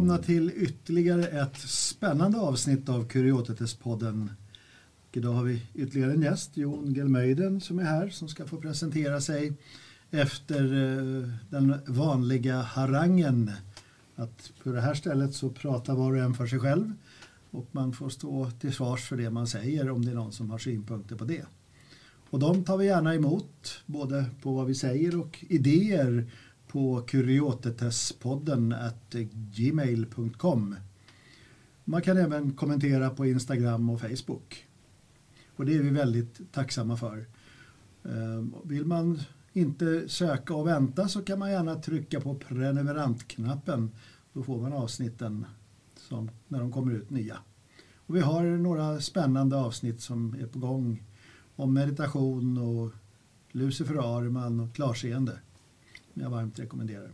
välkomna till ytterligare ett spännande avsnitt av Kuriotetes-podden. Idag har vi ytterligare en gäst, Jon Gelmöjden, som är här som ska få presentera sig efter eh, den vanliga harangen. Att på det här stället så pratar var och en för sig själv och man får stå till svars för det man säger om det är någon som har synpunkter på det. Och de tar vi gärna emot, både på vad vi säger och idéer på kuriotetespodden gmail.com. Man kan även kommentera på Instagram och Facebook. Och det är vi väldigt tacksamma för. Ehm, vill man inte söka och vänta så kan man gärna trycka på prenumerantknappen. Då får man avsnitten som, när de kommer ut nya. Och vi har några spännande avsnitt som är på gång om meditation och Lucifer Arman och klarseende som jag varmt rekommenderar.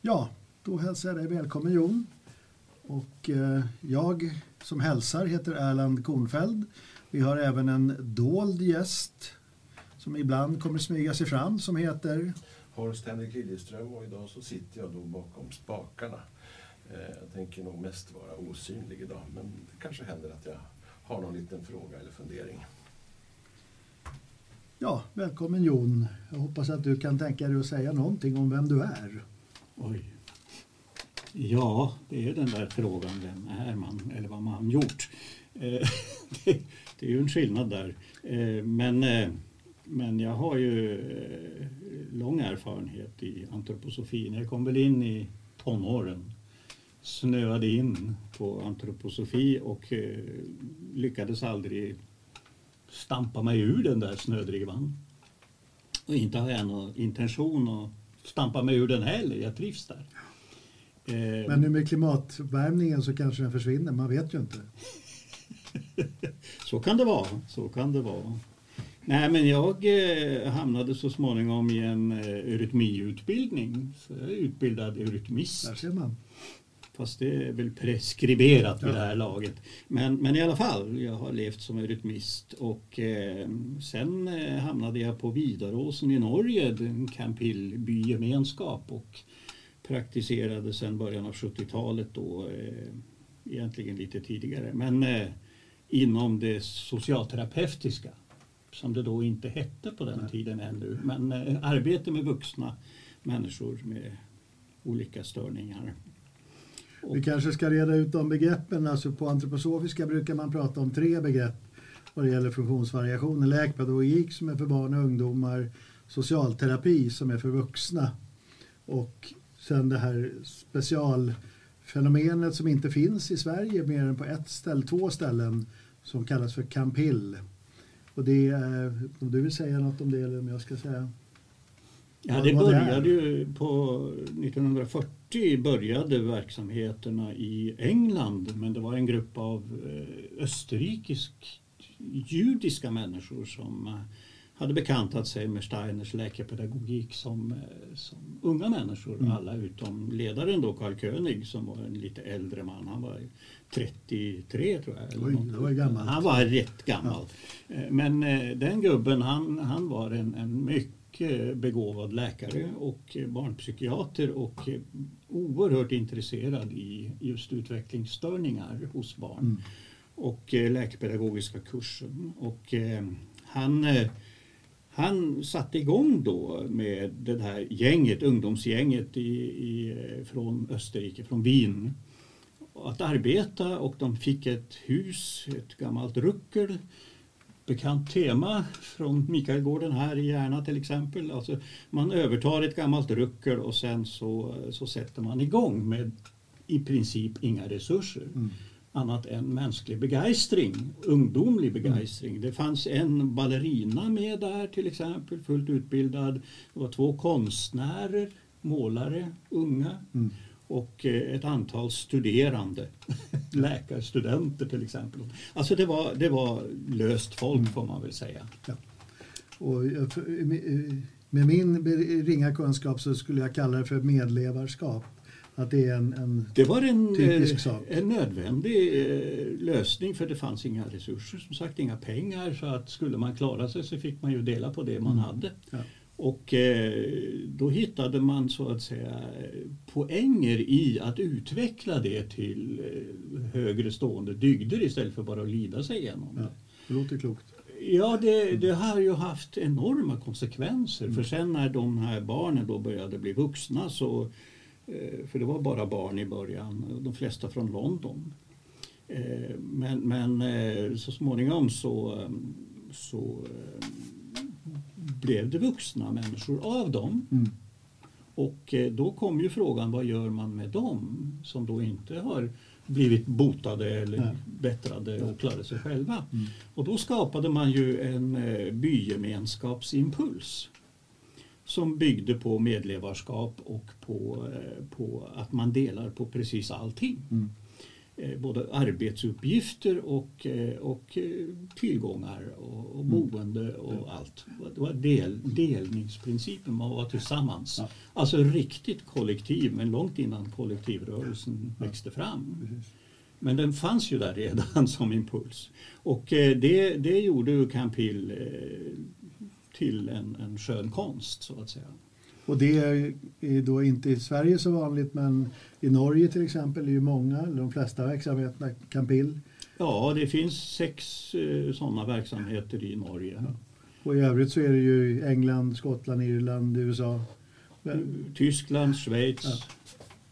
Ja, då hälsar jag dig välkommen Jon. Och eh, jag som hälsar heter Erland Kornfeld. Vi har även en dold gäst som ibland kommer smyga sig fram som heter Horst Henrik Liljeström och idag så sitter jag då bakom spakarna. Eh, jag tänker nog mest vara osynlig idag men det kanske händer att jag har någon liten fråga eller fundering. Ja, välkommen Jon. Jag hoppas att du kan tänka dig att säga någonting om vem du är. Oj. Ja, det är den där frågan, vem är man eller vad man gjort? Eh, det är ju en skillnad där. Eh, men, eh, men jag har ju lång erfarenhet i antroposofin. Jag kom väl in i tonåren, snöade in på antroposofi och lyckades aldrig stampa mig ur den där snödrivan. Och inte har jag någon intention att stampa mig ur den heller. Jag trivs där. Eh, Men nu med klimatvärmningen så kanske den försvinner, man vet ju inte. så kan det vara. Så kan det vara. Nej, men jag eh, hamnade så småningom i en eh, eurytmiutbildning. Så jag är utbildad eurytmist. Där ser man. Fast det är väl preskriberat vid ja. det här laget. Men, men i alla fall, jag har levt som eurytmist och eh, sen eh, hamnade jag på Vidaråsen i Norge, en Campillbygemenskap och praktiserade sen början av 70-talet då, eh, egentligen lite tidigare, men eh, inom det socialterapeutiska som det då inte hette på den Nej. tiden ännu, men eh, arbete med vuxna människor med olika störningar. Vi kanske ska reda ut de begreppen. Alltså på antroposofiska brukar man prata om tre begrepp vad det gäller funktionsvariationer. Läkpedagogik som är för barn och ungdomar, socialterapi som är för vuxna och sen det här specialfenomenet som inte finns i Sverige mer än på ett ställe, två ställen som kallas för Campill. Och det är, om du vill säga något om det eller om jag ska säga? Ja, det började ju på 1940 började verksamheterna i England men det var en grupp av eh, österrikisk judiska människor som eh, hade bekantat sig med Steiners läkepedagogik som, eh, som unga människor, mm. alla utom ledaren då, Karl König som var en lite äldre man. Han var 33 tror jag. Oj, det var gammalt. Han var rätt gammal. Ja. Men den gubben han, han var en, en mycket begåvad läkare och barnpsykiater och oerhört intresserad i just utvecklingsstörningar hos barn mm. och eh, läkepedagogiska kursen. Och eh, han, eh, han satte igång då med det här gänget, ungdomsgänget i, i, från Österrike, från Wien att arbeta och de fick ett hus, ett gammalt ruckel bekant tema från Mikaelgården här i Järna till exempel. Alltså man övertar ett gammalt ruckel och sen så, så sätter man igång med i princip inga resurser. Mm. annat än mänsklig begeistring, ungdomlig mm. begeistring. Mm. Det fanns en ballerina med där till exempel, fullt utbildad. Det var två konstnärer, målare, unga. Mm och eh, ett antal studerande, läkarstudenter till exempel. Alltså det var, det var löst folk får man väl säga. Ja. Och med min ringa kunskap så skulle jag kalla det för medlevarskap. Att det är en, en det var en, typisk sak. en nödvändig eh, lösning för det fanns inga resurser, som sagt inga pengar. Så att skulle man klara sig så fick man ju dela på det man mm. hade. Ja. Och eh, då hittade man så att säga poänger i att utveckla det till eh, högre stående dygder istället för bara att lida sig igenom Ja, det. det låter klokt. Ja, det, det har ju haft enorma konsekvenser. Mm. För sen när de här barnen då började bli vuxna så, eh, för det var bara barn i början, de flesta från London. Eh, Men, men eh, så småningom så, eh, så eh, blev det vuxna människor av dem. Mm. Och eh, då kom ju frågan, vad gör man med dem som då inte har blivit botade eller Nej. bättrade och klarade sig själva? Mm. Och då skapade man ju en eh, bygemenskapsimpuls som byggde på medlevarskap och på, eh, på att man delar på precis allting. Mm. Eh, Både arbetsuppgifter och, eh, och eh, tillgångar och, och Mm. boende och allt. Det var del, delningsprincipen, man var tillsammans. Ja. Alltså riktigt kollektiv, men långt innan kollektivrörelsen växte fram. Precis. Men den fanns ju där redan som impuls. Och det, det gjorde ju Campil till en, en skön konst så att säga. Och det är då inte i Sverige så vanligt men i Norge till exempel är ju många, eller de flesta verksamheterna, Campill. Ja, det finns sex eh, sådana verksamheter i Norge. Och i övrigt så är det ju England, Skottland, Irland, USA. Tyskland, Schweiz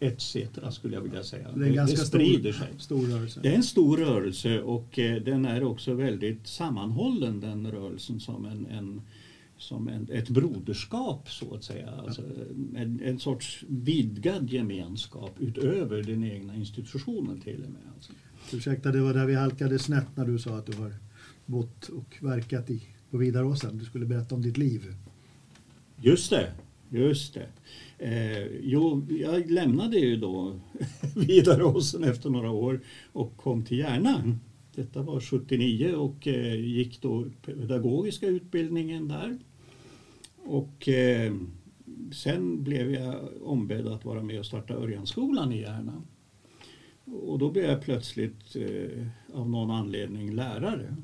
etc. skulle jag vilja säga. Det är en Det, sprider stor, sig. stor rörelse. Det är en stor rörelse och eh, den är också väldigt sammanhållen den rörelsen som en, en som en, ett broderskap så att säga. Alltså, en, en sorts vidgad gemenskap utöver den egna institutionen till och med. Alltså. Ursäkta, det var där vi halkade snett när du sa att du har bott och verkat i, på Vidaråsen. Du skulle berätta om ditt liv. Just det, just det. Eh, jo, jag lämnade ju då Vidaråsen efter några år och kom till Järna. Detta var 79 och eh, gick då pedagogiska utbildningen där. Och eh, sen blev jag ombedd att vara med och starta Örjanskolan i Järna. Och då blev jag plötsligt eh, av någon anledning lärare.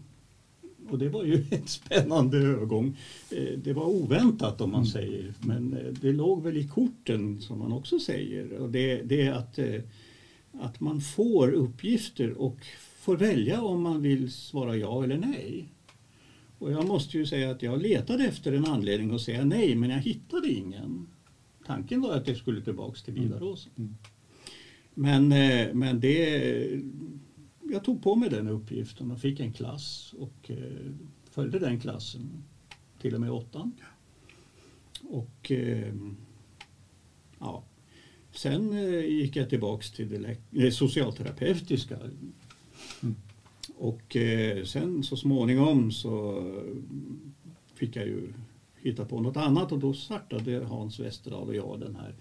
Och det var ju en spännande övergång. Eh, Det var oväntat om man säger, men eh, det låg väl i korten som man också säger. Och det, det är att, eh, att man får uppgifter och får välja om man vill svara ja eller nej. Och jag måste ju säga att jag letade efter en anledning att säga nej, men jag hittade ingen. Tanken var att jag skulle tillbaks till Vidarås. Mm. Men, eh, men det, jag tog på mig den uppgiften och fick en klass och eh, följde den klassen till och med åttan. Och eh, ja, sen gick jag tillbaks till det eh, socialterapeutiska. Mm. Och eh, sen så småningom så fick jag ju hitta på något annat och då startade Hans Westerdahl och jag den här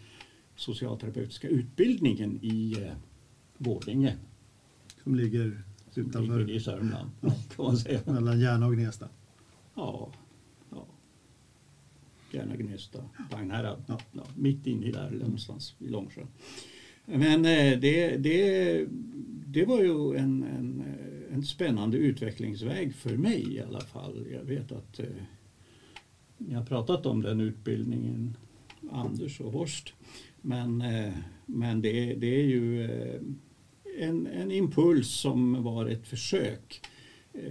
socialterapeutiska utbildningen i eh, Borlänge. Som ligger som ligger utanför i Sörmland Ja. kan man säga. mellan Järna och Gnesta. Ja, ja. Gärna Gnesta, Vagnhärad. Ja. Ja, mitt inne i där någonstans i Långsjö. Men eh, det, det, det var ju en, en, en spännande utvecklingsväg för mig i alla fall. Jag vet att eh, ni har pratat om den utbildningen, Anders och Horst. Men, eh, men det, det är ju eh, en, en impuls som var ett försök eh,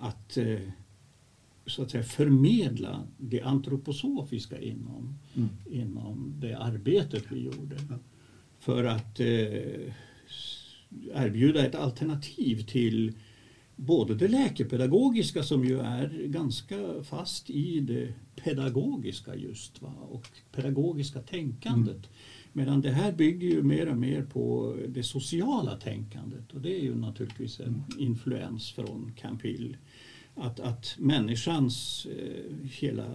att eh, så att säga förmedla det antroposofiska inom, Mm. inom det arbetet vi gjorde. För att eh, erbjuda ett alternativ till både det läkepedagogiska som ju är ganska fast i det pedagogiska just va? och pedagogiska tänkandet. Medan det här bygger ju mer och mer på det sociala tänkandet och det är ju naturligtvis en influens från Campbell. Att, att människans eh, hela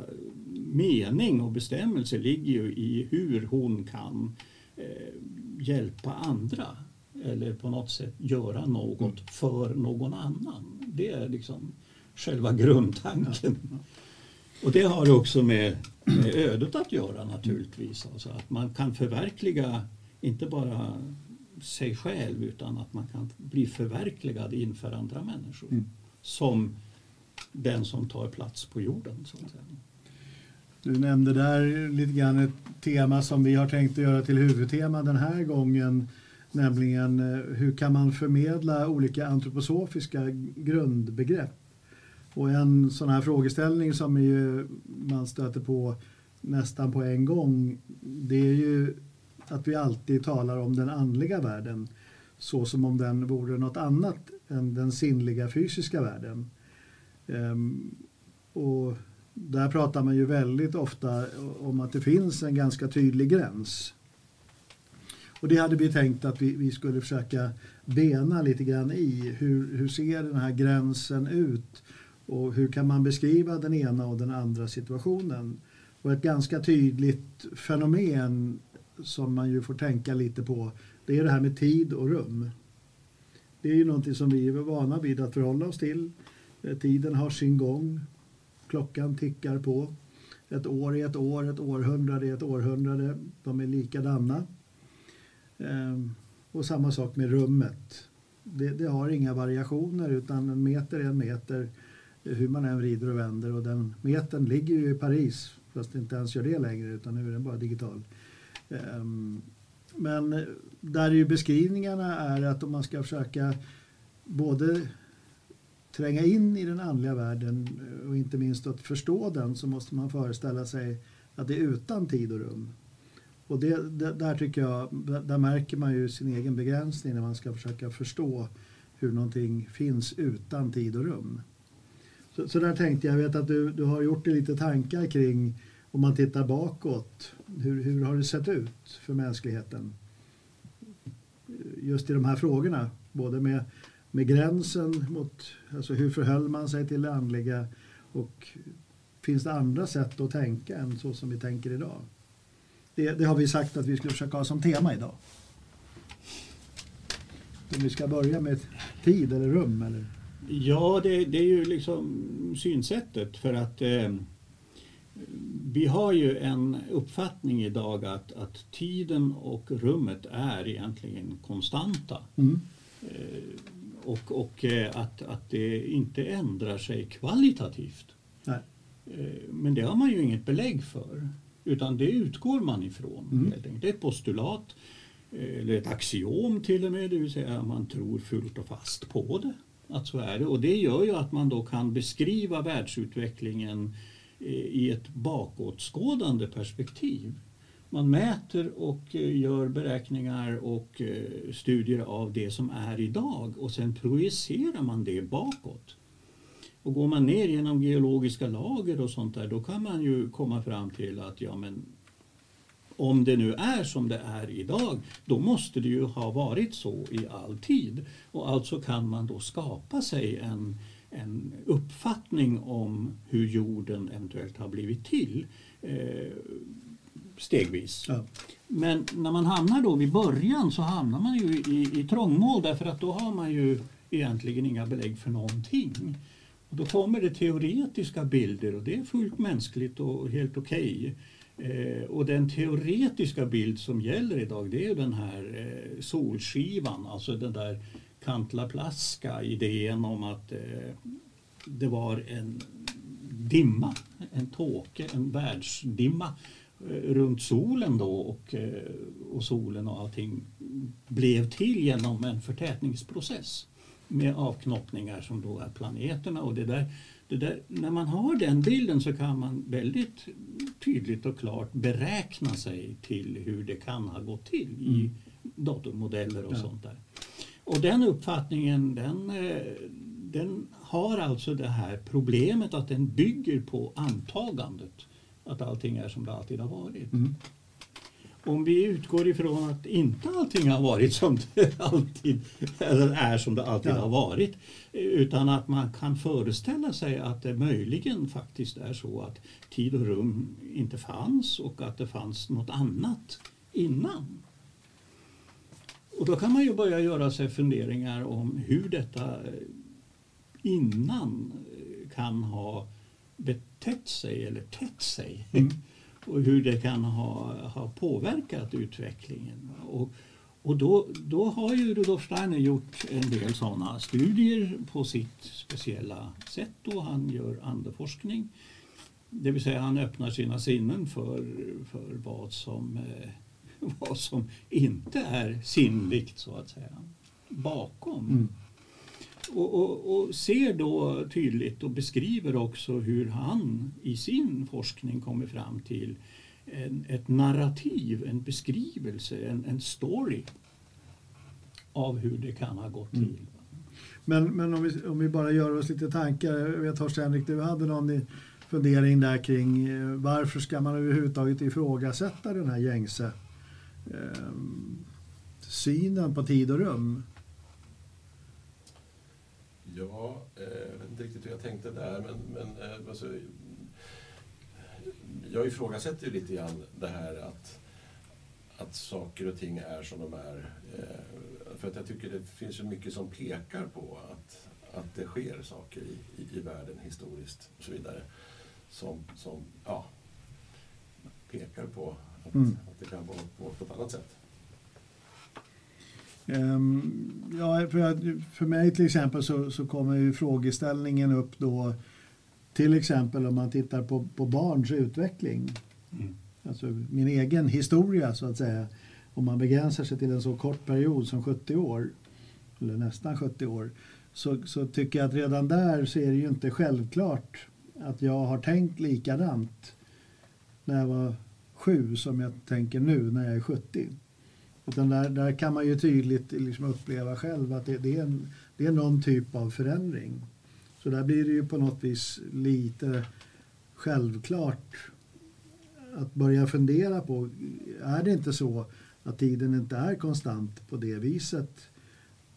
mening och bestämmelse ligger ju i hur hon kan eh, hjälpa andra eller på något sätt göra något för någon annan. Det är liksom själva grundtanken. Och det har också med, med ödet att göra naturligtvis. Alltså att man kan förverkliga inte bara sig själv utan att man kan bli förverkligad inför andra människor. Mm. Som den som tar plats på jorden. Så att säga. Du nämnde där lite grann ett tema som vi har tänkt att göra till huvudtema den här gången, nämligen eh, hur kan man förmedla olika antroposofiska grundbegrepp? Och en sån här frågeställning som ju man stöter på nästan på en gång, det är ju att vi alltid talar om den andliga världen så som om den vore något annat än den sinnliga fysiska världen. Ehm, och där pratar man ju väldigt ofta om att det finns en ganska tydlig gräns. Och det hade vi tänkt att vi, vi skulle försöka bena lite grann i. Hur, hur ser den här gränsen ut? Och hur kan man beskriva den ena och den andra situationen? Och ett ganska tydligt fenomen som man ju får tänka lite på det är det här med tid och rum. Det är ju någonting som vi är vana vid att förhålla oss till. Eh, tiden har sin gång. Klockan tickar på. Ett år är ett år, ett århundrade är ett århundrade. De är likadana. Ehm, och samma sak med rummet. Det, det, har inga variationer utan en meter är en meter hur man än vrider och vänder. Och den metern ligger ju i Paris fast inte ens gör det längre utan nu är den bara digital. Ehm, men eh, där ju beskrivningarna är att om man ska försöka både tränga in i den andliga världen eh, och inte minst att förstå den så måste man föreställa sig att det är utan tid och rum. Och det, det, där tycker jag, där märker man ju sin egen begränsning när man ska försöka förstå hur någonting finns utan tid och rum. Så, så där tänkte jag, jag vet att du, du har gjort dig lite tankar kring om man tittar bakåt, hur, hur har det sett ut för mänskligheten? Just i de här frågorna, både med, med gränsen mot, alltså hur förhöll man sig till det andliga och finns det andra sätt att tänka än så som vi tänker idag? Det, det har vi sagt att vi skulle försöka ha som tema idag. Om vi ska börja med tid eller rum eller? Ja, det, det är ju liksom synsättet för att eh, vi har ju en uppfattning idag att, att tiden och rummet är egentligen konstanta. Mm. Eh, och och eh, att, att det inte ändrar sig kvalitativt. Nej. Eh, men det har man ju inget belägg för. Utan det utgår man ifrån. Mm. Det är ett postulat, eller ett axiom till och med, det vill säga man tror fullt och fast på det. Att så är det. Och det gör ju att man då kan beskriva världsutvecklingen i ett bakåtskådande perspektiv. Man mäter och eh, gör beräkningar och eh, studier av det som är idag och sen projicerar man det bakåt. Och går man ner genom geologiska lager och sånt där då kan man ju komma fram till att ja men om det nu är som det är idag, då måste det ju ha varit så i all tid. Och alltså kan man då skapa sig en, en uppfattning om hur jorden eventuellt har blivit till eh, stegvis. Ja. Men när man hamnar då vid början så hamnar man ju i, i trångmål därför att då har man ju egentligen inga belägg för någonting. Och då kommer det teoretiska bilder och det är fullt mänskligt och helt okej. Okay. Eh, och den teoretiska bild som gäller idag det är den här eh, solskivan, alltså den där Kantlaplaska idén om att eh, det var en dimma, en tåke, en världsdimma eh, runt solen då och, eh, och solen och allting blev till genom en förtätningsprocess med avknoppningar som då är planeterna och det där, det där, när man har den bilden så kan man väldigt tydligt och klart beräkna sig till hur det kan ha gått till i mm. datormodeller och ja. sånt där. Och den uppfattningen den, eh, den har alltså det här problemet att den bygger på antagandet att allting är som det alltid har varit. Mm. Om vi utgår ifrån att inte allting har varit som det alltid eller är som det alltid ja. har varit utan att man kan föreställa sig att det möjligen faktiskt är så att tid och rum inte fanns och att det fanns något annat innan. Och då kan man ju börja göra sig funderingar om hur detta eh, innan eh, kan ha betett sig eller tätt sig. Mm och hur det kan ha, ha påverkat utvecklingen. Och, och då, då har ju Rudolf Steiner gjort en del sådana studier på sitt speciella sätt. Då han gör andeforskning. det vill säga han öppnar sina sinnen för, för vad, som, eh, vad som inte är sinnligt så att säga bakom. Mm. Och, och, och, ser då tydligt och beskriver också hur han i sin forskning kommer fram till en, ett narrativ, en beskrivelse, en, en story av hur det kan ha gått Mm. till. Men, men om, vi, om vi bara gör oss lite tankar. Jag vet Torsten Henrik, du hade någon fundering där kring eh, varför ska man överhuvudtaget ifrågasätta den här gängse eh, synen på tid och rum? Ja, eh, jag vet inte riktigt hur jag tänkte där, men, men eh, alltså, jag ifrågasätter ju lite grann det här att, att saker och ting är som de är. Eh, för att jag tycker det finns ju mycket som pekar på att, att det sker saker i, i, i världen historiskt och så vidare. Som, som ja, pekar på att, Mm. att det kan vara på, på ett annat sätt. Ehm, ja, för, för mig till exempel så, så kommer ju frågeställningen upp då till exempel om man tittar på, på barns utveckling. Mm. Alltså min egen historia så att säga. Om man begränsar sig till en så kort period som 70 år, eller nästan 70 år, så, så tycker jag att redan där så är det ju inte självklart att jag har tänkt likadant när jag var sju som jag tänker nu när jag är 70. Utan där, där kan man ju tydligt liksom uppleva själv att det, det, är en, det är någon typ av förändring. Så där blir det ju på något vis lite självklart att börja fundera på, är det inte så att tiden inte är konstant på det viset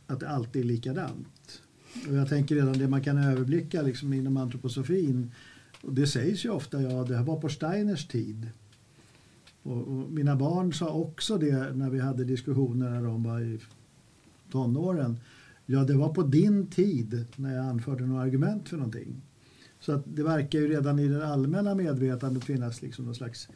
att det alltid är likadant? Och jag tänker redan det man kan överblicka liksom inom antroposofin, och det sägs ju ofta, ja det här var på Steiners tid. Och, och mina barn sa också det när vi hade diskussioner när de var i tonåren. Ja, det var på din tid när jag anförde några argument för någonting. Så att det verkar ju redan i det allmänna medvetandet finnas liksom någon slags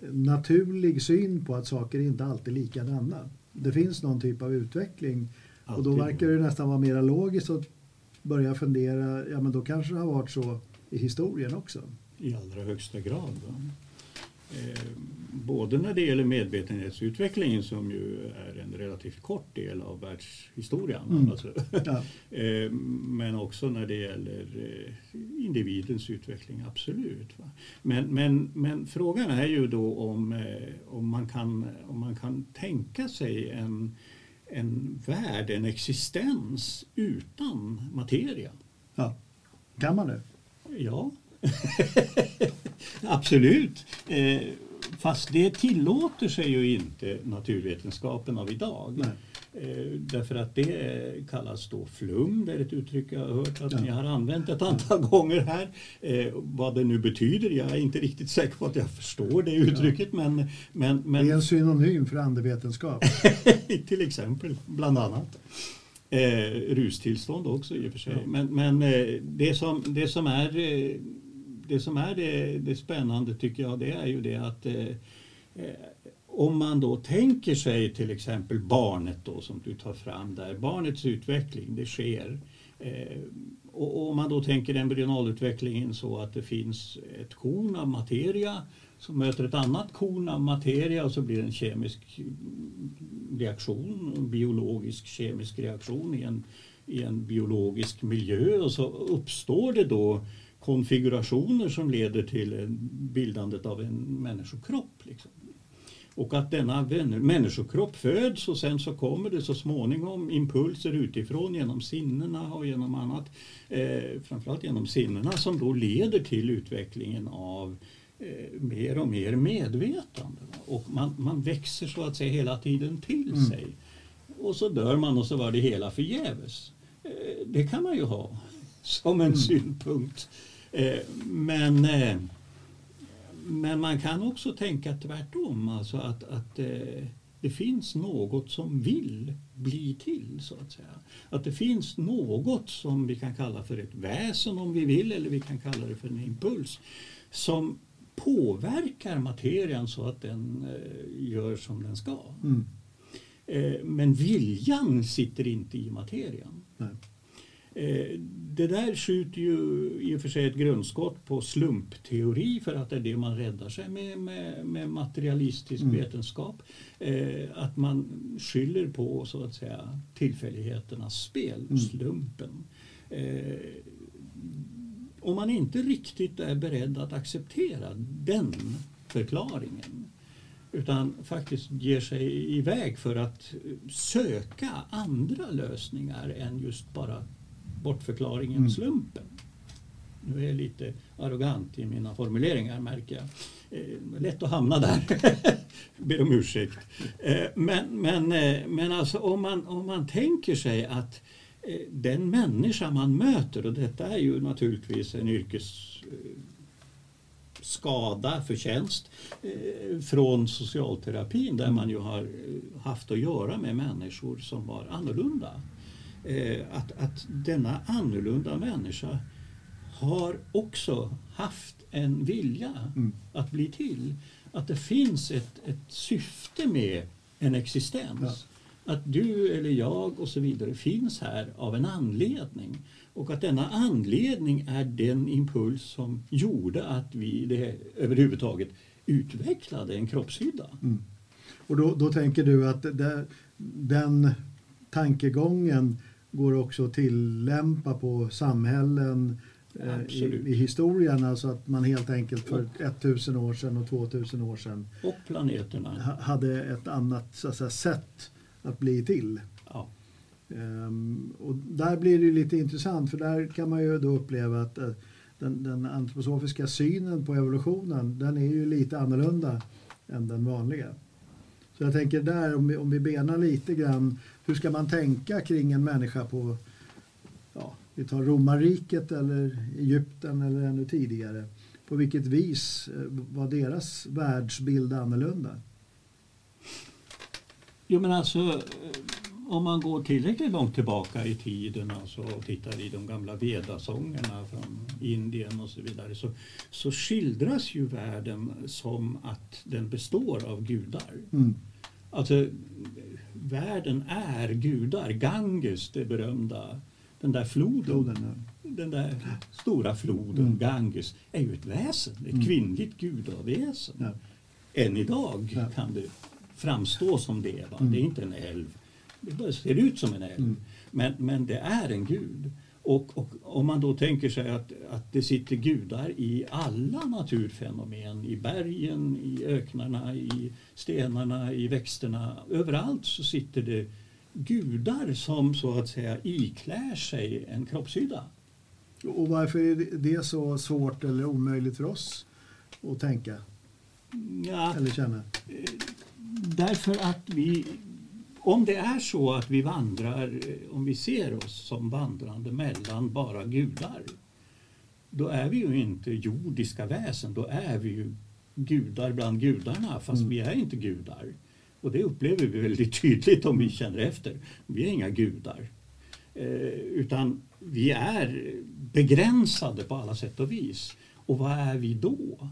naturlig syn på att saker inte alltid är likadana. Det finns någon typ av utveckling och då Alltid. verkar det nästan vara mer logiskt att börja fundera, ja men då kanske det har varit så i historien också. I allra högsta grad. Va? Eh, både när det gäller medvetenhetsutvecklingen som ju är en relativt kort del av världshistorien. Mm. Alltså, Ja. eh, men också när det gäller eh, individens utveckling, absolut. Men, men, men frågan är ju då om, om, man, kan, om man kan tänka sig en, en värld, en existens utan materia. ja. Kan man det? Ja, absolut. Eh, fast det tillåter sig ju inte naturvetenskapen av idag. Eh, därför att det kallas då flum, det är ett uttryck jag har hört att Ja. ni har använt ett antal gånger här. Eh, vad det nu betyder, jag är inte riktigt säker på att jag förstår det uttrycket men, men, men Det är en synonym för andevetenskap. till exempel, bland annat. Eh, rustillstånd också i och för sig. Ja. Men, men eh, det, som, det som är, eh, det, som är det, det spännande tycker jag det är ju det att eh, eh, om man då tänker sig till exempel barnet då som du tar fram där, barnets utveckling, det sker. Eh, och och om man då tänker embryonalutvecklingen så att det finns ett korn av materia som möter ett annat korn av materia och så blir det en kemisk reaktion, en biologisk kemisk reaktion i en, i en biologisk miljö och så uppstår det då konfigurationer som leder till bildandet av en människokropp. Liksom. Och att denna människokropp föds och sen så kommer det så småningom impulser utifrån genom sinnena och genom annat, eh, framförallt genom sinnena som då leder till utvecklingen av eh, mer och mer medvetande. Och man, man växer så att säga hela tiden till Mm. sig. Och så dör man och så var det hela förgäves. Eh, det kan man ju ha som en synpunkt. Eh, men eh, men man kan också tänka tvärtom, alltså att, att eh, det finns något som vill bli till, så att säga. Att det finns något som vi kan kalla för ett väsen om vi vill, eller vi kan kalla det för en impuls, som påverkar materian så att den gör som den ska. Mm. Men viljan sitter inte i materian. Nej. Eh, det där skjuter ju i och för sig ett grundskott på slumpteori för att det är det man räddar sig med, med, med materialistisk Mm. vetenskap. Eh, att man skyller på så att säga tillfälligheternas spel, Mm. slumpen. Eh, om man inte riktigt är beredd att acceptera den förklaringen utan faktiskt ger sig iväg för att söka andra lösningar än just bara bortförklaringen Mm. slumpen. Nu är jag lite arrogant i mina formuleringar märker jag. Eh, lätt att hamna där. Ber om ursäkt. Eh, men, men, eh, men alltså om man, om man tänker sig att eh, den människa man möter, och detta är ju naturligtvis en yrkes eh, skada, förtjänst eh, från socialterapin där man ju har haft att göra med människor som var annorlunda. Eh, att, att denna annorlunda människa har också haft en vilja Mm. att bli till. Att det finns ett, ett syfte med en existens. Att du eller jag och så vidare finns här av en anledning. Och att denna anledning är den impuls som gjorde att vi det, överhuvudtaget utvecklade en kroppshydda. Mm. Och då, då tänker du att det, den tankegången går också att tillämpa på samhällen eh, i, i historien. Alltså att man helt enkelt för 1000 år sedan och 2000 år sedan Och planeterna. ha- hade ett annat så att säga, sätt att bli till. Ja. Ehm, och där blir det lite intressant för där kan man ju då uppleva att eh, den, den antroposofiska synen på evolutionen den är ju lite annorlunda än den vanliga. Så jag tänker där om vi, om vi benar lite grann hur ska man tänka kring en människa på ja, vi tar romarriket eller Egypten eller ännu tidigare. På vilket vis eh, var deras världsbild annorlunda? Jo men alltså eh, om man går tillräckligt långt tillbaka i tiden alltså, och tittar i de gamla vedasångerna från Indien och så vidare så, så skildras ju världen som att den består av gudar. Mm. Alltså världen är gudar. Ganges, det berömda, den där floden, Floden, ja. den där stora floden Mm. Ganges är ju ett väsen, ett Mm. kvinnligt gudaväsen. Ja. Än idag Ja. kan det framstå som det. Va? Mm. Det är inte en älv. Det bara ser ut som en älv. Mm. Men, men det är en gud. Och, och om man då tänker sig att, att det sitter gudar i alla naturfenomen, i bergen, i öknarna, i stenarna, i växterna. Överallt så sitter det gudar som så att säga iklär sig en kroppshydda. Och varför är det- det så svårt eller omöjligt för oss att tänka Ja, eller känna? Därför att vi, om det är så att vi vandrar, eh, om vi ser oss som vandrande mellan bara gudar, då är vi ju inte jordiska väsen, då är vi ju gudar bland gudarna, fast Mm. vi är inte gudar. Och det upplever vi väldigt tydligt om vi känner efter. Vi är inga gudar. Eh, utan vi är begränsade på alla sätt och vis. Och vad är vi då?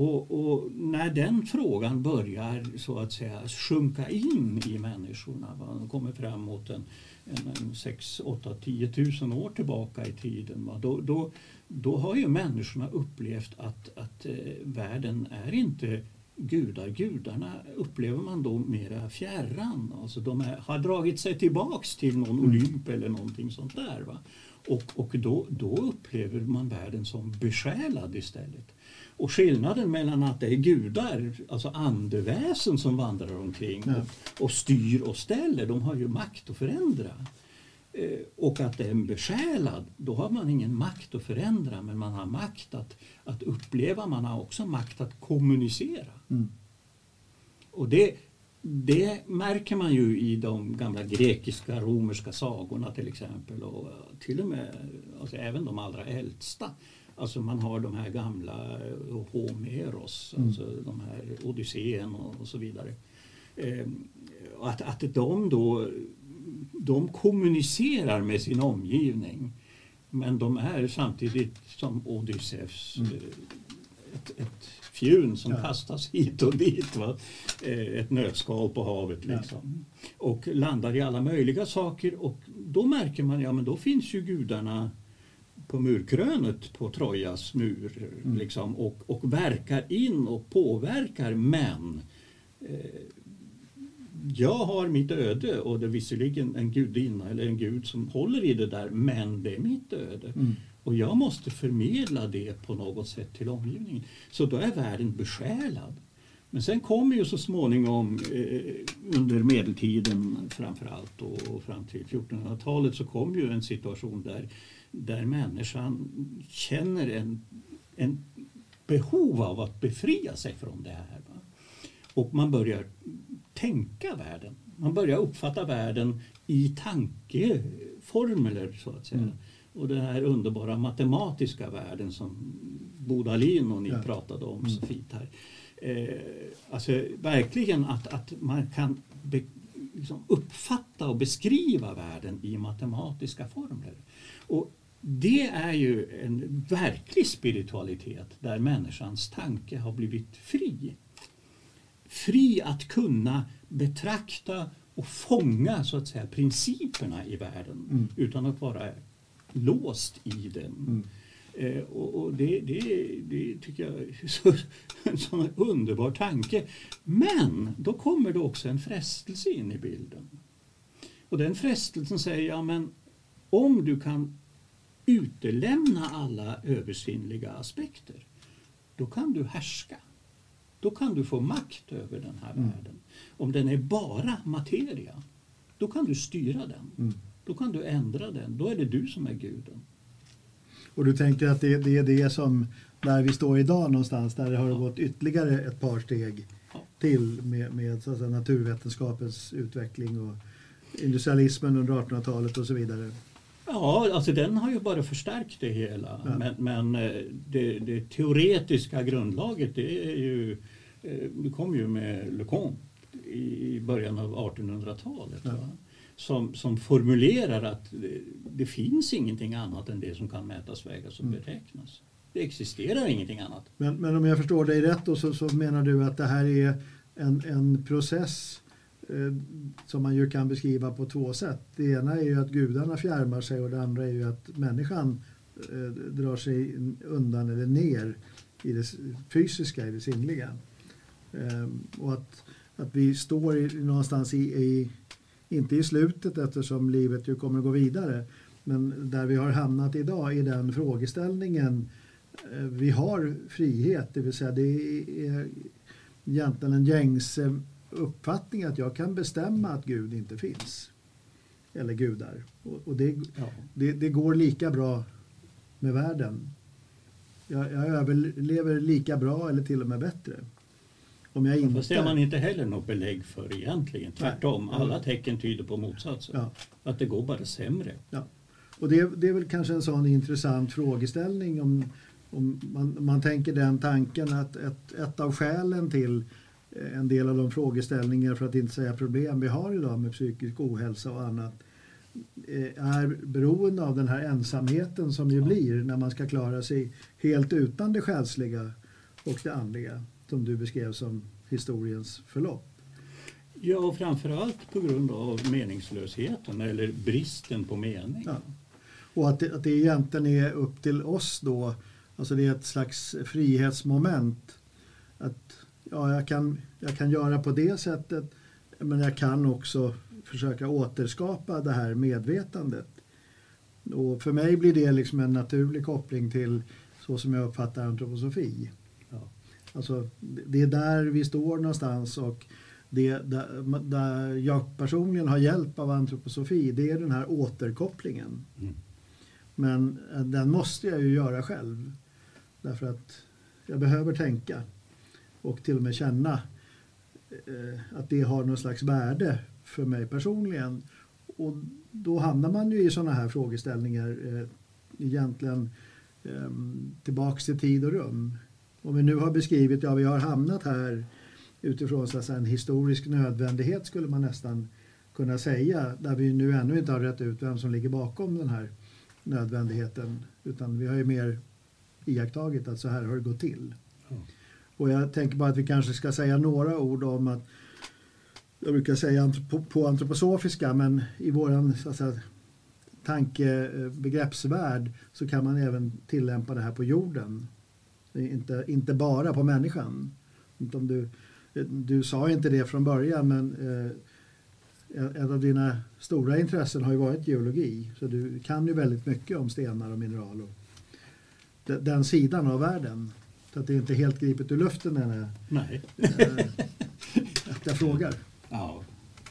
Och, och när den frågan börjar så att säga sjunka in i människorna, va, de kommer fram mot en, en, en 6, 8, 10 tusen år tillbaka i tiden, va, då, då, då har ju människorna upplevt att, att eh, världen är inte gudar. Gudarna upplever man då mera fjärran. Alltså de är, har dragit sig tillbaks till någon Olymp eller någonting sånt där. Va? Och, och då, då upplever man världen som besjälad istället. Och skillnaden mellan att det är gudar, alltså andeväsen som vandrar omkring Ja. och, och styr och ställer, de har ju makt att förändra. Eh, och att det är en besjälad, då har man ingen makt att förändra men man har makt att, att uppleva, man har också makt att kommunicera. Mm. Och det, det märker man ju i de gamla grekiska, romerska sagorna till exempel och till och med alltså även de allra äldsta. Alltså man har de här gamla eh, Homeros, Mm. alltså de här Odysseen och, och så vidare. Eh, att, att de då de kommunicerar med sin omgivning men de är samtidigt som Odysseus Mm. eh, ett, ett fjun som Ja. kastas hit och dit. Va? Eh, Ett nötskal på havet liksom. Och landar i alla möjliga saker och då märker man, ja men då finns ju gudarna på murkrönet på Trojas mur Mm. liksom, och, och verkar in och påverkar men eh, jag har mitt öde och det är visserligen en gudinna eller en gud som håller i det där men det är mitt öde. Mm. Och jag måste förmedla det på något sätt till omgivningen. Så då är världen besjälad. Men sen kommer ju så småningom eh, under medeltiden framför allt och, fram till 1400-talet så kom ju en situation där, där människan känner en, en behov av att befria sig från det här. Va? Och man börjar tänka världen. Man börjar uppfatta världen i tankeformler så att säga. Mm. Och den här underbara matematiska världen som Bo Dahlin och ni Ja. pratade om Mm. så fint här. Eh, alltså verkligen att, att man kan be, liksom uppfatta och beskriva världen i matematiska formler. Och det är ju en verklig spiritualitet där människans tanke har blivit fri. Fri att kunna betrakta och fånga så att säga principerna i världen Mm. utan att vara låst i den. Mm. Eh, och och det, det, det tycker jag är så, en sån underbar tanke. Men då kommer det också en frestelse in i bilden. Och den frestelsen säger, ja men om du kan utelämna alla översinnliga aspekter, då kan du härska. Då kan du få makt över den här Mm. världen. Om den är bara materia, då kan du styra den. Mm. Då kan du ändra den. Då är det du som är guden. Och du tänker att det, det är det som, där vi står idag någonstans, där det har Ja. gått ytterligare ett par steg till med, med så naturvetenskapens utveckling och industrialismen under 1800-talet och så vidare. Ja, alltså den har ju bara förstärkt det hela. Ja. Men, men eh, det, det teoretiska grundlaget det är ju, eh, det kom ju med Leconte i början av 1800-talet. Ja. Som, som formulerar att det, det finns ingenting annat än det som kan mätas, vägas och Mm. beräknas. Det existerar ingenting annat. Men, men om jag förstår dig rätt då, så, så menar du att det här är en, en process eh, som man ju kan beskriva på två sätt. Det ena är ju att gudarna fjärmar sig och det andra är ju att människan eh, drar sig undan eller ner i det fysiska, i det sinnliga. Eh, och att, att vi står i, någonstans i, i, inte i slutet eftersom livet ju kommer att gå vidare, men där vi har hamnat idag i den frågeställningen eh, vi har frihet, det vill säga det är egentligen en gängse uppfattning att jag kan bestämma att Gud inte finns. Eller gudar. Och, och det, Ja. det, det går lika bra med världen. Jag, jag överlever lika bra eller till och med bättre. Om jag inte... Fast det har man inte heller något belägg för egentligen. Tvärtom, Nej. alla tecken tyder på motsatsen. Ja. Att det går bara sämre. Ja. Och det, det är väl kanske en sån intressant frågeställning om, om man, man tänker den tanken att ett, ett av skälen till eh, en del av de frågeställningar, för att inte säga problem vi har idag med psykisk ohälsa och annat eh, är beroende av den här ensamheten som ju Ja. blir när man ska klara sig helt utan det själsliga och det andliga som du beskrev som historiens förlopp. Ja, och framförallt på grund av meningslösheten eller bristen på mening. Ja. Och att det, att det egentligen är upp till oss då, alltså det är ett slags frihetsmoment. Att ja, jag kan, jag kan göra på det sättet men jag kan också försöka återskapa det här medvetandet. Och för mig blir det liksom en naturlig koppling till så som jag uppfattar antroposofi. Alltså, det det är där vi står någonstans och det, där, där jag personligen har hjälp av antroposofi det är den här återkopplingen. Mm. Men eh, den måste jag ju göra själv. Därför att jag behöver tänka och till och med känna eh, att det har någon slags värde för mig personligen. Och då hamnar man ju i sådana här frågeställningar eh, egentligen eh, tillbaks till tid och rum. Om vi nu har beskrivit, ja vi har hamnat här utifrån så att säga, en historisk nödvändighet skulle man nästan kunna säga, där vi nu ännu inte har rätt ut vem som ligger bakom den här nödvändigheten, utan vi har ju mer iakttagit att så här har det gått till. Och jag tänker bara att vi kanske ska säga några ord om att jag brukar säga på, på antroposofiska men i våran så att säga, tankebegreppsvärld så kan man även tillämpa det här på jorden. Inte, inte bara på människan. Om du, du sa inte det från början men eh, ett av dina stora intressen har ju varit geologi. Så du kan ju väldigt mycket om stenar och mineral och den sidan av världen. Så att det är inte helt gripet ur luften när Nej. Äh, att jag frågar. Ja,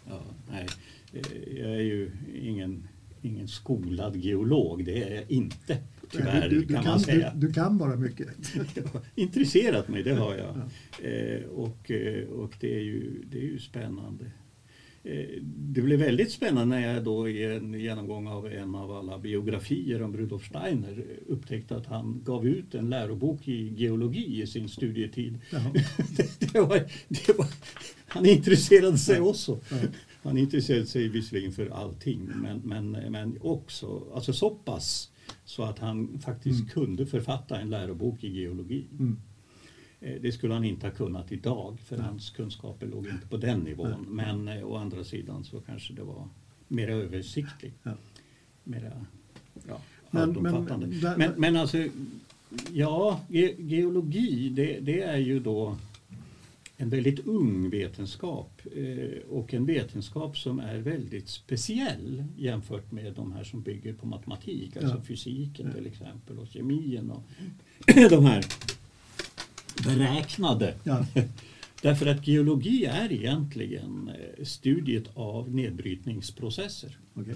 ja, nej. Eh, jag är ju ingen, ingen skolad geolog, det är jag inte. Tyvärr du, du, kan, kan man säga. Du, kan bara mycket. Intresserat mig, det har jag. Ja. Eh, och och det, är ju, det är ju spännande. Eh, det blev väldigt spännande när jag då i en genomgång av en av alla biografier om Rudolf Steiner upptäckte att han gav ut en lärobok i geologi i sin studietid. det, det, var, det var, han intresserade sig också. Han intresserade sig visserligen för allting men, men, men också alltså så pass så att han faktiskt mm. kunde författa en lärobok i geologi. Mm. Eh, det skulle han inte ha kunnat idag för Nej. hans kunskaper låg inte på den nivån. Nej. Men eh, å andra sidan så kanske det var mer översiktligt. Ja. Mera ja, men, alltomfattande. Men, men, men alltså, ja, ge, geologi det, det, är ju då en väldigt ung vetenskap eh, och en vetenskap som är väldigt speciell jämfört med de här som bygger på matematik, alltså ja. fysiken till exempel och kemin och de här beräknade. Ja. Därför att geologi är egentligen eh, studiet av nedbrytningsprocesser okay.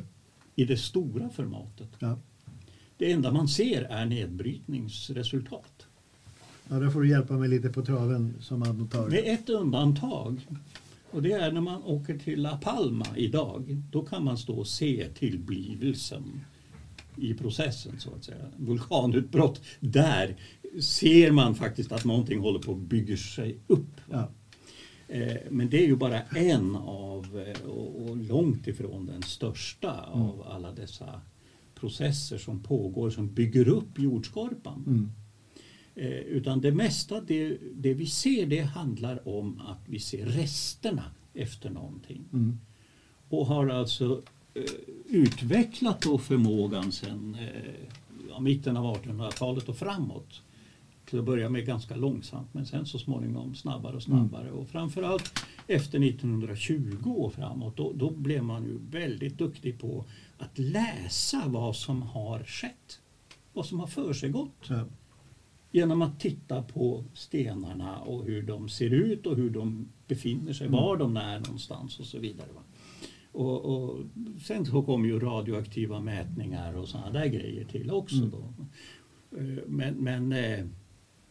i det stora formatet. Ja. Det enda man ser är nedbrytningsresultat. Ja, då får du hjälpa mig lite på traven som adnotör. Med ett undantag. Och det är när man åker till La Palma idag. Då kan man stå och se tillblivelsen i processen så att säga. Vulkanutbrott. Där ser man faktiskt att någonting håller på att bygga sig upp. Ja. Eh, men det är ju bara en av, eh, och långt ifrån den största mm. av alla dessa processer som pågår som bygger upp jordskorpan. Mm. Eh, utan det mesta det, det, vi ser det handlar om att vi ser resterna efter någonting. Mm. Och har alltså utvecklat då förmågan sedan ja, mitten av 1800-talet och framåt till att börja med ganska långsamt men sen så småningom snabbare och snabbare. Mm. Och framförallt efter 1920 och framåt då, då blev man ju väldigt duktig på att läsa vad som har skett. Vad som har försiggått. Ja. Genom att titta på stenarna och hur de ser ut och hur de befinner sig, mm. var de är någonstans och så vidare. Och, och, sen så kom ju radioaktiva mätningar och sådana där grejer till också. Mm. Då. Eh, men, men eh,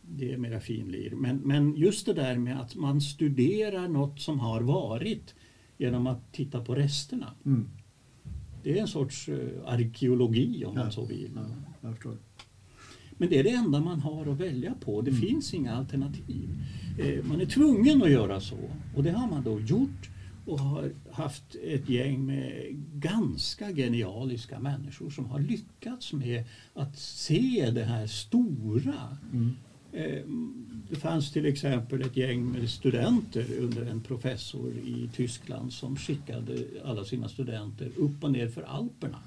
det är mera finlir. Men, men just det där med att man studerar något som har varit genom att titta på resterna. Mm. Det är en sorts uh, arkeologi om ja, man så vill. Ja, Men det är det enda man har att välja på. Det mm. finns inga alternativ. Eh, man är tvungen att göra så och det har man då gjort och har haft ett gäng med ganska genialiska människor som har lyckats med att se det här stora. Mm. Eh, det fanns till exempel ett gäng med studenter under en professor i Tyskland som skickade alla sina studenter upp och ner för Alperna.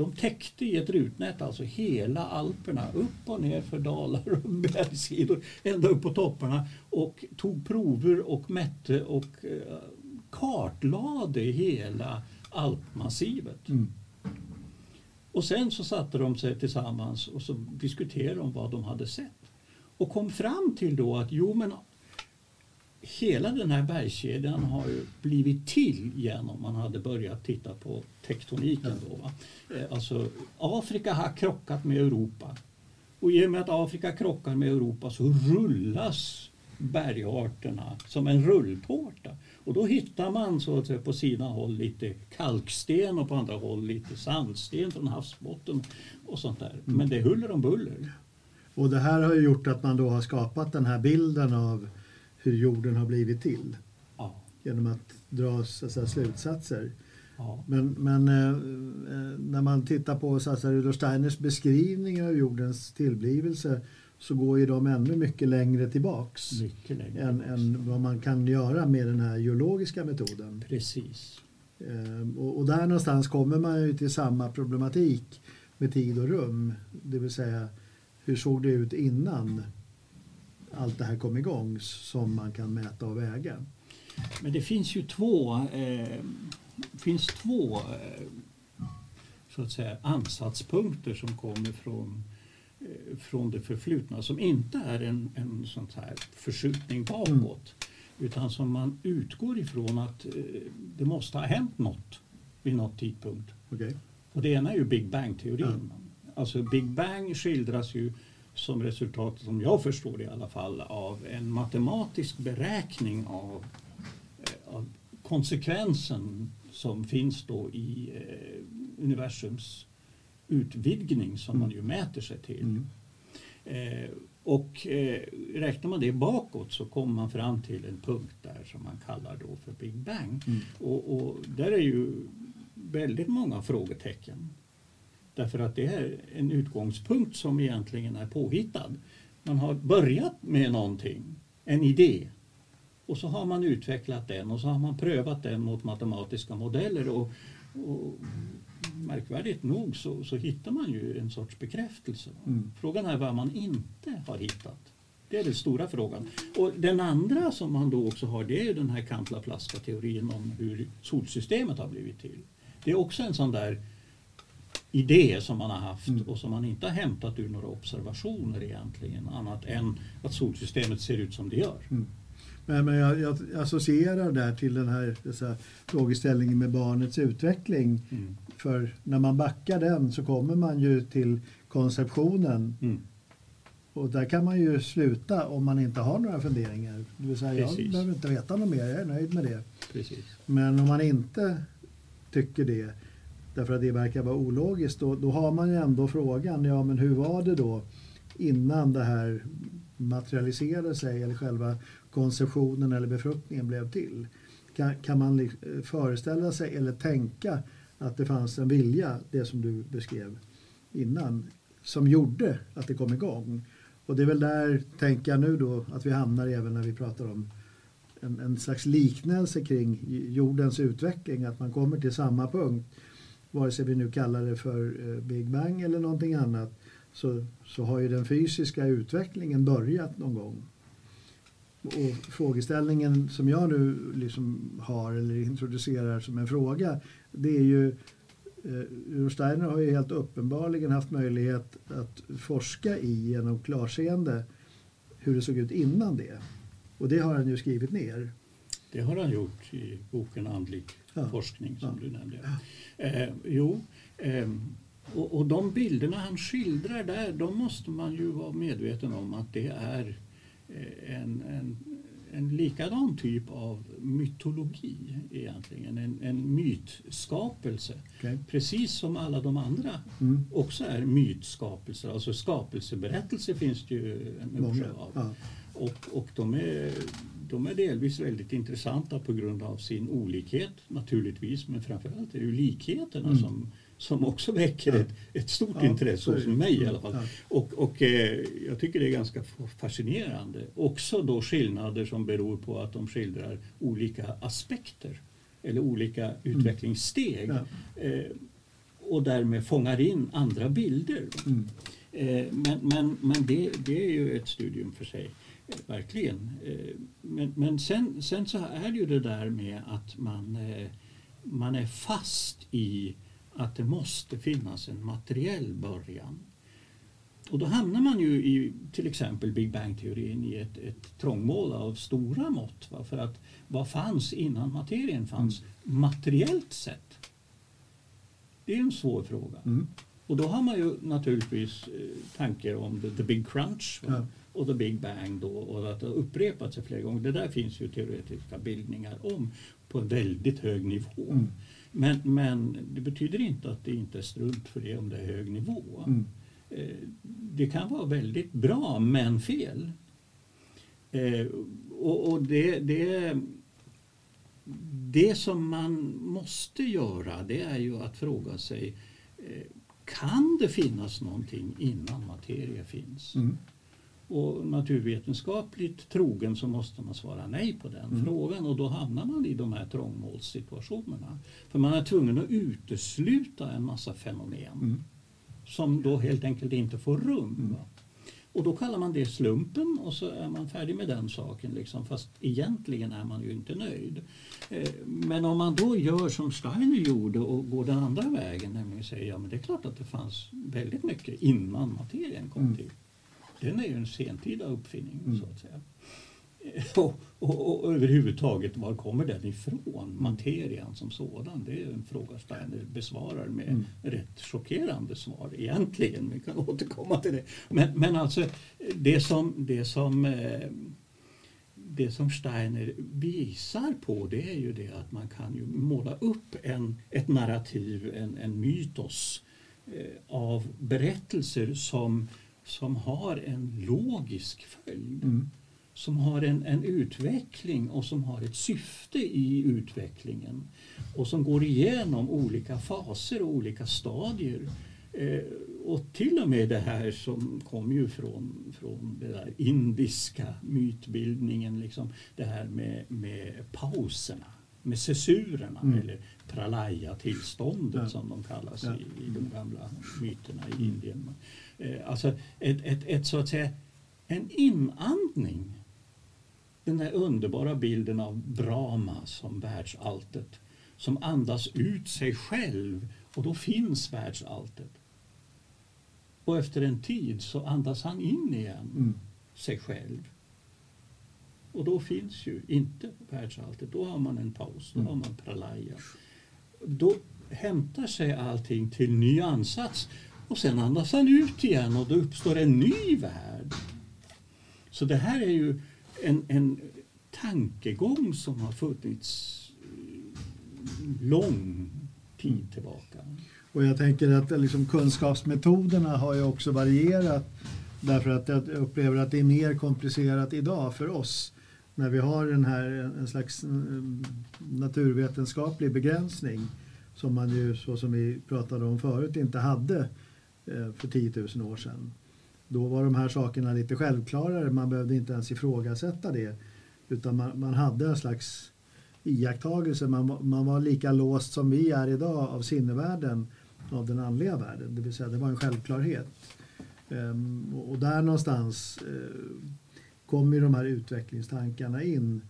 De täckte i ett rutnät alltså hela Alperna, upp och ner för dalar och bergssidor, ända upp på topparna och tog prover och mätte och eh, kartlade hela alpmassivet. Mm. Och sen så satte de sig tillsammans och så diskuterade de vad de hade sett och kom fram till då att jo men hela den här bergskedjan har ju blivit till genom man hade börjat titta på tektoniken. Då, va? Eh, alltså Afrika har krockat med Europa och i och med att Afrika krockar med Europa så rullas bergarterna som en rulltårta. Och då hittar man så att säga, på sina håll lite kalksten och på andra håll lite sandsten från havsbotten och sånt där. Men mm. det är huller om buller. Och det här har gjort att man då har skapat den här bilden av hur jorden har blivit till. Ja. Genom att dra så att säga, slutsatser. Ja. Men, men eh, eh när man tittar på så att säga, Rudolf Steiners beskrivning av jordens tillblivelse så går ju de ännu mycket längre tillbaks Mycket längre. än, än vad man kan göra med den här geologiska metoden. Precis. Ehm, Och, och där någonstans kommer man ju till samma problematik med tid och rum. Det vill säga, hur såg det ut innan allt det här kom igång som man kan mäta och väga? Men det finns ju två, eh, finns två eh, så att säga, ansatspunkter som kommer från, eh, från det förflutna som inte är en, en sån här förskjutning bakåt utan som man utgår ifrån att eh, det måste ha hänt något vid något tidpunkt. Okej? Och det ena är ju Big Bang-teorin. Alltså Big Bang skildras ju som resultat, som jag förstår det i alla fall, av en matematisk beräkning av, eh, av konsekvensen som finns då i eh, universums utvidgning som man ju mäter sig till. Mm. Eh, och eh, räknar man det bakåt så kommer man fram till en punkt där som man kallar då för Big Bang. Mm. Och, och där är ju väldigt många frågetecken. Därför att det är en utgångspunkt som egentligen är påhittad. Man har börjat med någonting, en idé. Och så har man utvecklat den och så har man prövat den mot matematiska modeller. Och, och märkvärdigt nog så, så hittar man ju en sorts bekräftelse. Mm. Frågan är vad man inte har hittat. Det är den stora frågan. Och den andra som man då också har det är den här Kant-Laplaska teorin om hur solsystemet har blivit till. Det är också en sån där idé som man har haft Mm. och som man inte har hämtat ur några observationer egentligen annat än att solsystemet ser ut som det gör. Men, men jag, jag associerar där till den här, här frågeställningen med barnets utveckling. Mm. För när man backar den så kommer man ju till konceptionen Mm. och där kan man ju sluta om man inte har några funderingar. Det vill säga, jag Precis. behöver inte veta något mer, jag är nöjd med det. Precis. Men om man inte tycker det, därför att det verkar vara ologiskt, då, då har man ju ändå frågan, ja men hur var det då innan det här materialiserade sig eller själva konceptionen eller befruktningen blev till? Kan, kan man föreställa sig eller tänka att det fanns en vilja, det som du beskrev innan, som gjorde att det kom igång? Och det är väl där, tänker jag nu då, att vi hamnar även när vi pratar om en, en slags liknelse kring jordens utveckling, att man kommer till samma punkt. Vare sig vi nu kallar det för eh, Big Bang eller någonting annat så, så har ju den fysiska utvecklingen börjat någon gång. Och frågeställningen som jag nu liksom har eller introducerar som en fråga det är ju eh, Rudolf Steiner har ju helt uppenbarligen haft möjlighet att forska i genom klarseende hur det såg ut innan det. Och det har han ju skrivit ner. Det har han gjort i boken Andlig Ja. forskning som Ja. du nämnde. Eh, jo, eh, och, och de bilderna han skildrar där, de måste man ju vara medveten om att det är eh, en, en, en likadan typ av mytologi egentligen, en, en mytskapelse. Okej? Precis som alla de andra Mm. också är mytskapelser. Alltså skapelseberättelser finns det ju en uppsjö av. Ja. Och, och de, är, de är delvis väldigt intressanta på grund av sin olikhet naturligtvis, men framförallt är det ju likheterna Mm. som, som också väcker Ja. ett, ett stort Ja, intresse hos mig i alla fall. Ja. Och, och eh, jag tycker det är ganska fascinerande. Också då skillnader som beror på att de skildrar olika aspekter eller olika utvecklingssteg. Mm. Ja. Eh, och därmed fångar in andra bilder. Mm. Eh, men men, men det, det är ju ett studium för sig, verkligen. Eh, men men sen, sen så är det ju det där med att man, eh, man är fast i att det måste finnas en materiell början. Och då hamnar man ju i till exempel Big Bang-teorin i ett, ett trångmål av stora mått. Va? För att vad fanns innan materien fanns materiellt sett? Det är en svår fråga. Mm. Och då har man ju naturligtvis eh, tankar om the, the big crunch? Ja. Och the big bang då och att det har upprepat sig flera gånger. Det där finns ju teoretiska bildningar om på en väldigt hög nivå. Mm. Men, men det betyder inte att det inte är strunt för det om det är hög nivå. Mm. Eh, Det kan vara väldigt bra men fel. Eh, Och, och det, det, det som man måste göra det är ju att fråga sig eh, kan det finnas någonting innan materia finns? Mm. Och naturvetenskapligt trogen så måste man svara nej på den Mm. frågan och då hamnar man i de här trångmålssituationerna. För man är tvungen att utesluta en massa fenomen Mm. som då helt enkelt inte får rum. Mm. Och då kallar man det slumpen och så är man färdig med den saken. Liksom, fast egentligen är man ju inte nöjd. Eh, Men om man då gör som Steiner gjorde och går den andra vägen, nämligen säger ja men det är klart att det fanns väldigt mycket innan materien kom Mm. till. Den är ju en sentida uppfinning Mm. så att säga. Och, och, och överhuvudtaget, var kommer den ifrån? Materian som sådan, det är en fråga Steiner besvarar med Mm. rätt chockerande svar egentligen. Vi kan återkomma till det. Men, men alltså, det som, det som eh, det som Steiner visar på det är ju det att man kan ju måla upp en, ett narrativ, en, en mytos eh, av berättelser som, som har en logisk följd Mm. som har en, en utveckling och som har ett syfte i utvecklingen och som går igenom olika faser och olika stadier. Eh, och till och med det här som kom ju från, från den där indiska mytbildningen, liksom det här med, med pauserna, med cessurerna Mm. eller pralaya-tillståndet Ja. som de kallas Ja. i, i de gamla myterna i Mm. Indien. Eh, alltså ett, ett, ett så att säga en inandning. Den där underbara bilden av Brahma som världsalltet som andas ut sig själv och då finns världsalltet. Och efter en tid så andas han in igen Mm. sig själv. Och då finns ju inte världsalltet. Då har man en paus, då Mm. har man pralaya. Då hämtar sig allting till ny ansats och sen andas han ut igen och då uppstår en ny värld. Så det här är ju en, en tankegång som har funnits eh, lång tid tillbaka. Och jag tänker att eh, liksom, kunskapsmetoderna har ju också varierat därför att jag upplever att det är mer komplicerat idag för oss när vi har den här eh, en slags naturvetenskaplig begränsning som man ju, så som vi pratade om förut, inte hade Eh, för 10 000 år sedan. Då var de här sakerna lite självklarare, man behövde inte ens ifrågasätta det utan man, man hade en slags iakttagelse, man, var- man var lika låst som vi är idag av sinnevärlden av den andliga världen, det vill säga det var en självklarhet. Ehm, och, där någonstans eh, kommer ju de här utvecklingstankarna in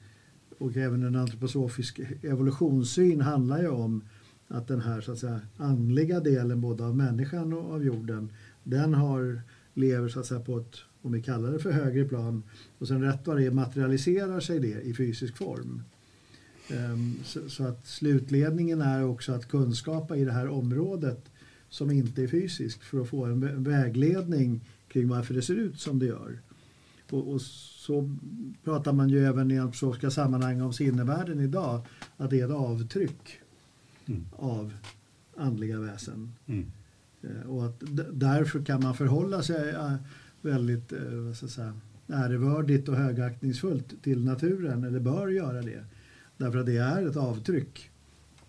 och även en antroposofisk evolutionssyn handlar ju om att den här så att säga, andliga delen både av människan och av jorden den har, lever så att säga på ett, om vi kallar det för högre plan och sen rätt vad det är materialiserar sig det i fysisk form. Ehm, så, att slutledningen är också att kunskapa i det här området som inte är fysiskt för att få en vägledning kring varför det ser ut som det gör. Och, och så pratar man ju även i antroposofiska sammanhang om sinnevärlden idag, att det är ett avtryck Mm. av andliga väsen. Mm. Eh, Och att därför kan man förhålla sig eh, väldigt eh, vad ska jag säga, ärevördigt och högaktningsfullt till naturen, eller bör göra det. Därför att det är ett avtryck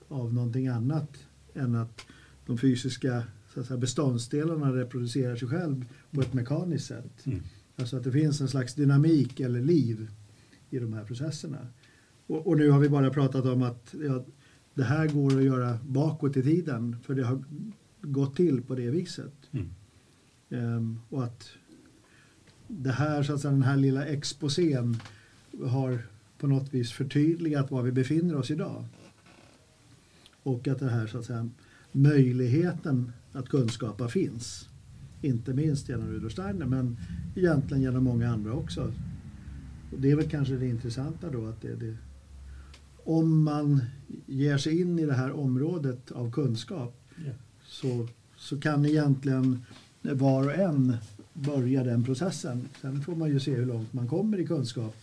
av någonting annat än att de fysiska så att säga, beståndsdelarna reproducerar sig själv på ett mekaniskt sätt. Mm. Alltså att det finns en slags dynamik eller liv i de här processerna. Och, och nu har vi bara pratat om att ja, det här går att göra bakåt i tiden för det har gått till på det viset. Mm. Ehm, och att det här, så att säga, den här lilla exposén har på något vis förtydligat var vi befinner oss idag. Och att det här så att säga, möjligheten att kunskapa finns. Inte minst genom Rudolf Steiner men egentligen genom många andra också. Och det är väl kanske det intressanta då att det, det om man ger sig in i det här området av kunskap Ja. så, så kan egentligen var och en börja den processen. Sen får man ju se hur långt man kommer i kunskap.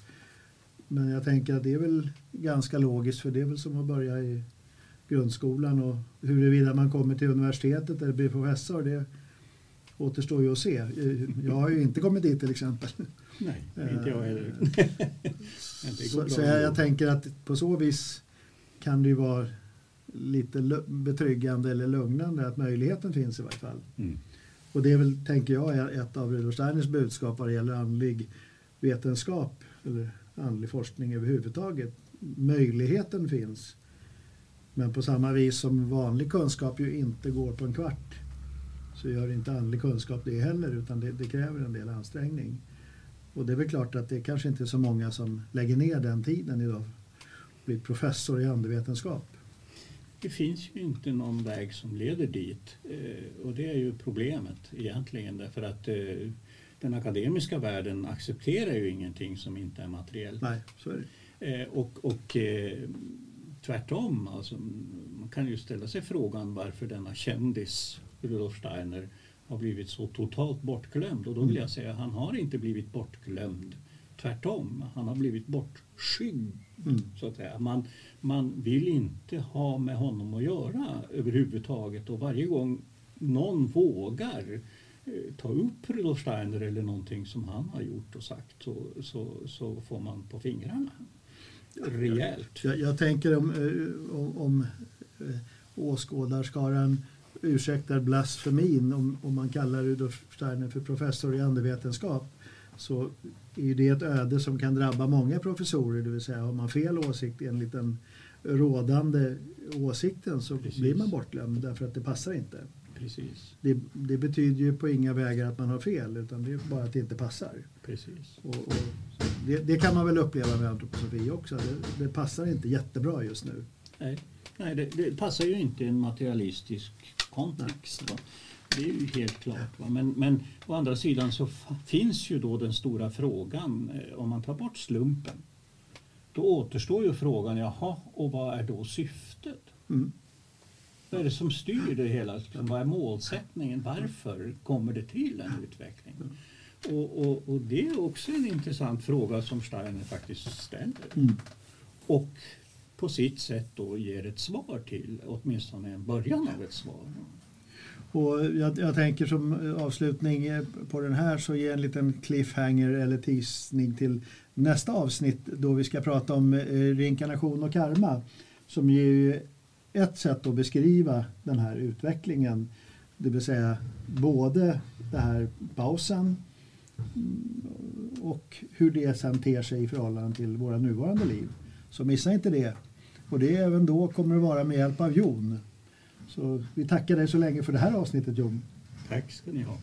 Men jag tänker att det är väl ganska logiskt för det är väl som att börja i grundskolan och huruvida man kommer till universitetet eller blir professor det återstår ju att se. Jag har ju inte kommit dit till exempel. Nej, inte jag heller. Så, så jag, jag tänker att på så vis kan det ju vara lite betryggande eller lugnande att möjligheten finns i varje fall. Mm. Och Och det är väl, tänker jag, ett av Rudolf Steiners budskap vad det gäller andlig vetenskap eller andlig forskning överhuvudtaget. Möjligheten finns. Men på samma vis som vanlig kunskap ju inte går på en kvart så gör inte andlig kunskap det heller utan det, det kräver en del ansträngning. Och det är väl klart att det kanske inte är så många som lägger ner den tiden idag och blir professor i andevetenskap. Det finns ju inte någon väg som leder dit eh, och det är ju problemet egentligen därför att eh, den akademiska världen accepterar ju ingenting som inte är materiellt. Nej, så är det. Eh, och, och tvärtom, alltså, man kan ju ställa sig frågan varför denna kändis Rudolf Steiner har blivit så totalt bortglömd. Och då vill jag säga att han har inte blivit bortglömd. Tvärtom, han har blivit bortskygd. Mm. Så att säga. Man, man vill inte ha med honom att göra överhuvudtaget och varje gång någon vågar eh, ta upp Rudolf Steiner eller någonting som han har gjort och sagt så, så, så får man på fingrarna. Rejält. Jag, jag tänker om, eh, om, om eh, åskådarskaran ursäktar blasfemin om, om man kallar Rudolf Steiner för professor i andevetenskap så är det ett öde som kan drabba många professorer, det vill säga har man fel åsikt enligt den rådande åsikten så Precis. blir man bortglömd därför att det passar inte. Precis. Det, det, betyder ju på inga vägar att man har fel utan det är bara att det inte passar. Precis. Och, och det, det, kan man väl uppleva med antroposofi också. Det, det passar inte jättebra just nu. Nej, Nej det, det passar ju inte en materialistisk kontext. Det är ju helt klart. Va? Men, men å andra sidan så finns ju då den stora frågan, eh, om man tar bort slumpen, då återstår ju frågan, jaha, och vad är då syftet? Mm. Vad är det som styr det hela? Vad är målsättningen? Varför kommer det till en utveckling? Och, och, och det är också en intressant fråga som Steiner faktiskt ställer. Mm. Och på sitt sätt då ger ett svar till, åtminstone en början av ett svar. Och jag, jag, tänker som avslutning på den här så ge en liten cliffhanger eller teasning till nästa avsnitt då vi ska prata om eh, reinkarnation och karma som ju ett sätt att beskriva den här utvecklingen. Det vill säga både den här pausen mm, och hur det sen ter sig i förhållande till våra nuvarande liv. Så missa inte det. Och det även då kommer att vara med hjälp av Jon. Så vi tackar dig så länge för det här avsnittet Jon. Tack ska ni ha.